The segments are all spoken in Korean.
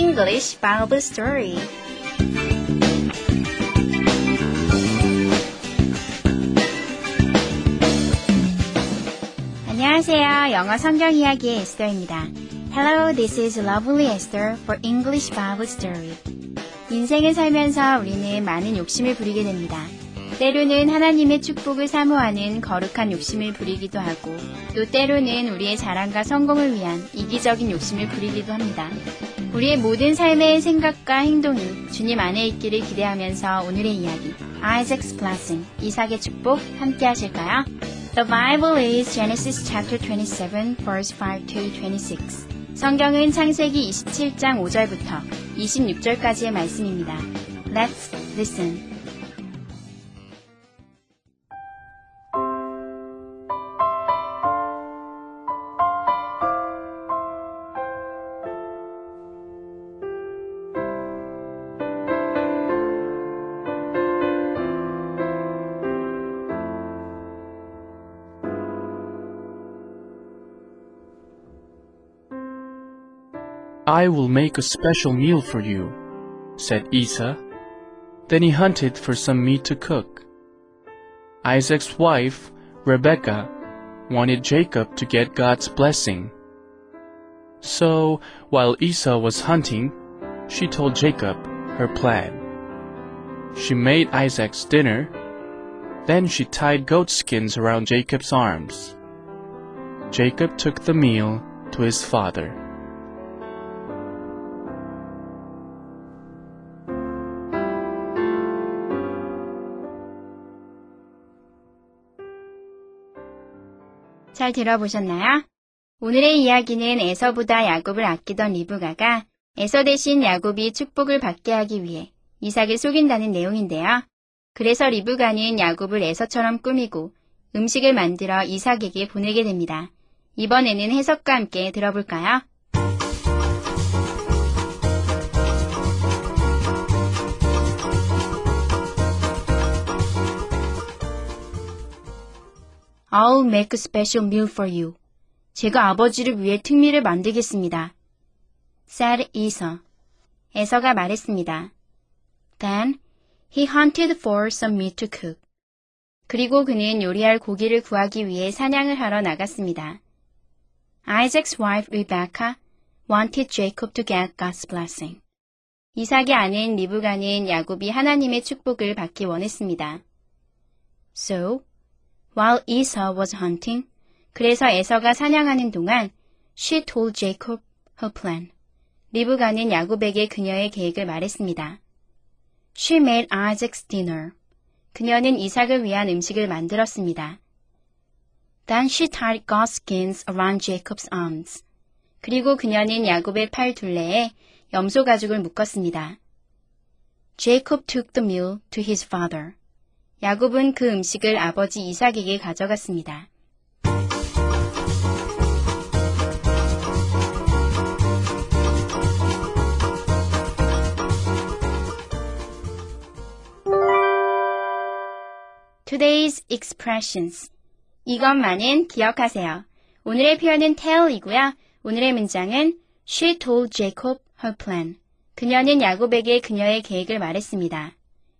English Bible Story. 안녕하세요. 영어 성경 이야기의 에스더입니다. Hello, this is Lovely Esther for English Bible Story. 인생을 살면서 우리는 많은 욕심을 부리게 됩니다. 때로는 하나님의 축복을 사모하는 거룩한 욕심을 부리기도 하고, 또 때로는 우리의 자랑과 성공을 위한 이기적인 욕심을 부리기도 합니다. 우리의 모든 삶의 생각과 행동이 주님 안에 있기를 기대하면서 오늘의 이야기, Isaac's Blessing, 이삭의 축복 함께 하실까요? The Bible is Genesis chapter 27, verse 5 to 26. 성경은 창세기 27장 5절부터 26절까지의 말씀입니다. Let's listen. I will make a special meal for you, said Esau. Then he hunted for some meat to cook. Isaac's wife, Rebekah, wanted Jacob to get God's blessing. So, while Esau was hunting, she told Jacob her plan. She made Isaac's dinner, then she tied goat skins around Jacob's arms. Jacob took the meal to his father. 잘 들어보셨나요? 오늘의 이야기는 에서보다 야곱을 아끼던 리브가가 에서 대신 야곱이 축복을 받게 하기 위해 이삭을 속인다는 내용인데요. 그래서 리브가는 야곱을 에서처럼 꾸미고 음식을 만들어 이삭에게 보내게 됩니다. 이번에는 해석과 함께 들어볼까요? I'll make a special meal for you. 제가 아버지를 위해 특미를 만들겠습니다. said Esau. 에서가 말했습니다. Then he hunted for some meat to cook. 그리고 그는 요리할 고기를 구하기 위해 사냥을 하러 나갔습니다. Isaac's wife Rebecca wanted Jacob to get God's blessing. 이삭의 아내 리브가는 야곱이 하나님의 축복을 받기 원했습니다. So, while Esau was hunting, 그래서 에서가 사냥하는 동안 she told Jacob her plan. 리브가는 야곱에게 그녀의 계획을 말했습니다. She made Isaac's dinner. 그녀는 이삭을 위한 음식을 만들었습니다. Then she tied goat skins around Jacob's arms. 그리고 그녀는 야곱의 팔 둘레에 염소 가죽을 묶었습니다. Jacob took the meal to his father. 야곱은 그 음식을 아버지 이삭에게 가져갔습니다. Today's expressions. 이것만은 기억하세요. 오늘의 표현은 tell이고요. 오늘의 문장은 She told Jacob her plan. 그녀는 야곱에게 그녀의 계획을 말했습니다.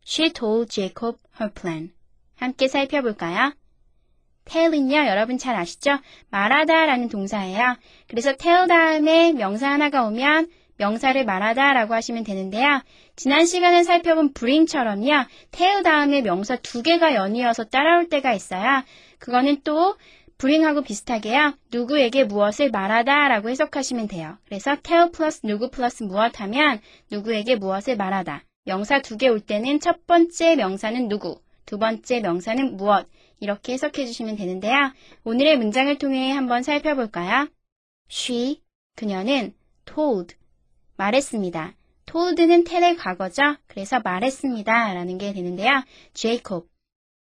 She told Jacob her plan. 함께 살펴볼까요? tell은요, 여러분 잘 아시죠? 말하다 라는 동사예요. 그래서 tell 다음에 명사 하나가 오면 명사를 말하다 라고 하시면 되는데요. 지난 시간에 살펴본 bring처럼요, tell 다음에 명사 두 개가 연이어서 따라올 때가 있어요. 그거는 또 bring하고 비슷하게요. 누구에게 무엇을 말하다 라고 해석하시면 돼요. 그래서 tell 플러스 누구 플러스 무엇 하면 누구에게 무엇을 말하다. 명사 두 개 올 때는 첫 번째 명사는 누구, 두 번째 명사는 무엇 이렇게 해석해 주시면 되는데요. 오늘의 문장을 통해 한번 살펴볼까요? She, 그녀는 told, 말했습니다. told는 tell의 과거죠. 그래서 말했습니다 라는 게 되는데요. Jacob,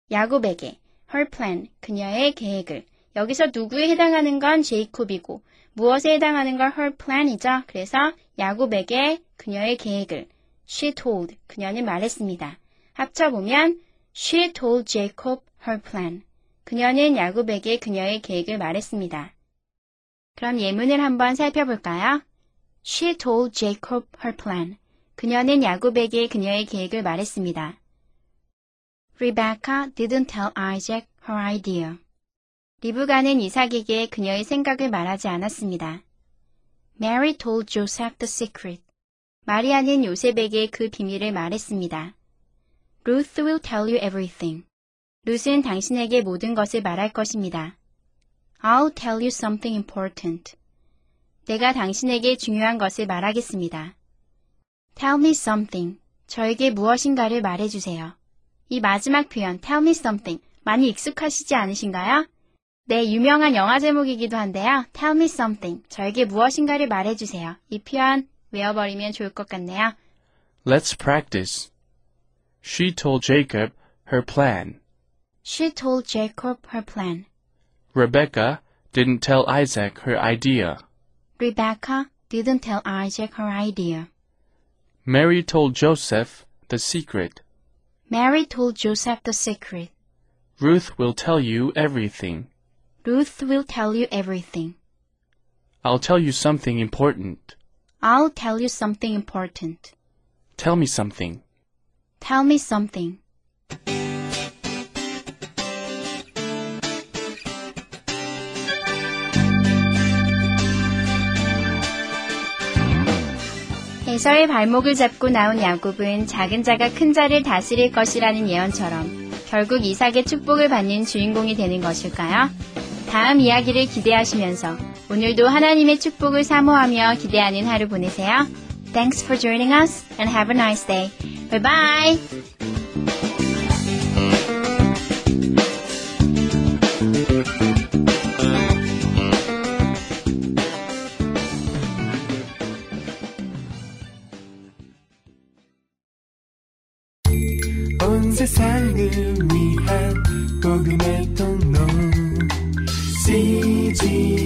야곱에게 her plan, 그녀의 계획을 여기서 누구에 해당하는 건 제이콥이고 무엇에 해당하는 건 her plan이죠. 그래서 야곱에게 그녀의 계획을 she told, 그녀는 말했습니다. 합쳐보면 she told Jacob her plan. 그녀는 야곱에게 그녀의 계획을 말했습니다. 그럼 예문을 한번 살펴볼까요? She told Jacob her plan. 그녀는 야곱에게 그녀의 계획을 말했습니다. Rebecca didn't tell Isaac her idea. 리브가는 이삭에게 그녀의 생각을 말하지 않았습니다. Mary told Joseph the secret. 마리아는 요셉에게 그 비밀을 말했습니다. Ruth will tell you everything. 룻은 당신에게 모든 것을 말할 것입니다. I'll tell you something important. 내가 당신에게 중요한 것을 말하겠습니다. Tell me something. 저에게 무엇인가를 말해주세요. 이 마지막 표현, tell me something. 많이 익숙하시지 않으신가요? 네, 유명한 영화 제목이기도 한데요. Tell me something. 저에게 무엇인가를 말해주세요. 이 표현 외워버리면 좋을 것 같네요. Let's practice. She told Jacob her plan. She told Jacob her plan. Rebecca didn't tell Isaac her idea. Rebecca didn't tell Isaac her idea. Mary told Joseph the secret. Mary told Joseph the secret. Ruth will tell you everything. Ruth will tell you everything. I'll tell you something important. I'll tell you something important. Tell me something. Tell me something. 에서의 발목을 잡고 나온 야곱은 작은 자가 큰 자를 다스릴 것이라는 예언처럼 결국 이삭의 축복을 받는 주인공이 되는 것일까요? 다음 이야기를 기대하시면서 오늘도 하나님의 축복을 사모하며 기대하는 하루 보내세요. Thanks for joining us and have a nice day. Bye bye! 온 세상을 로 CGM TV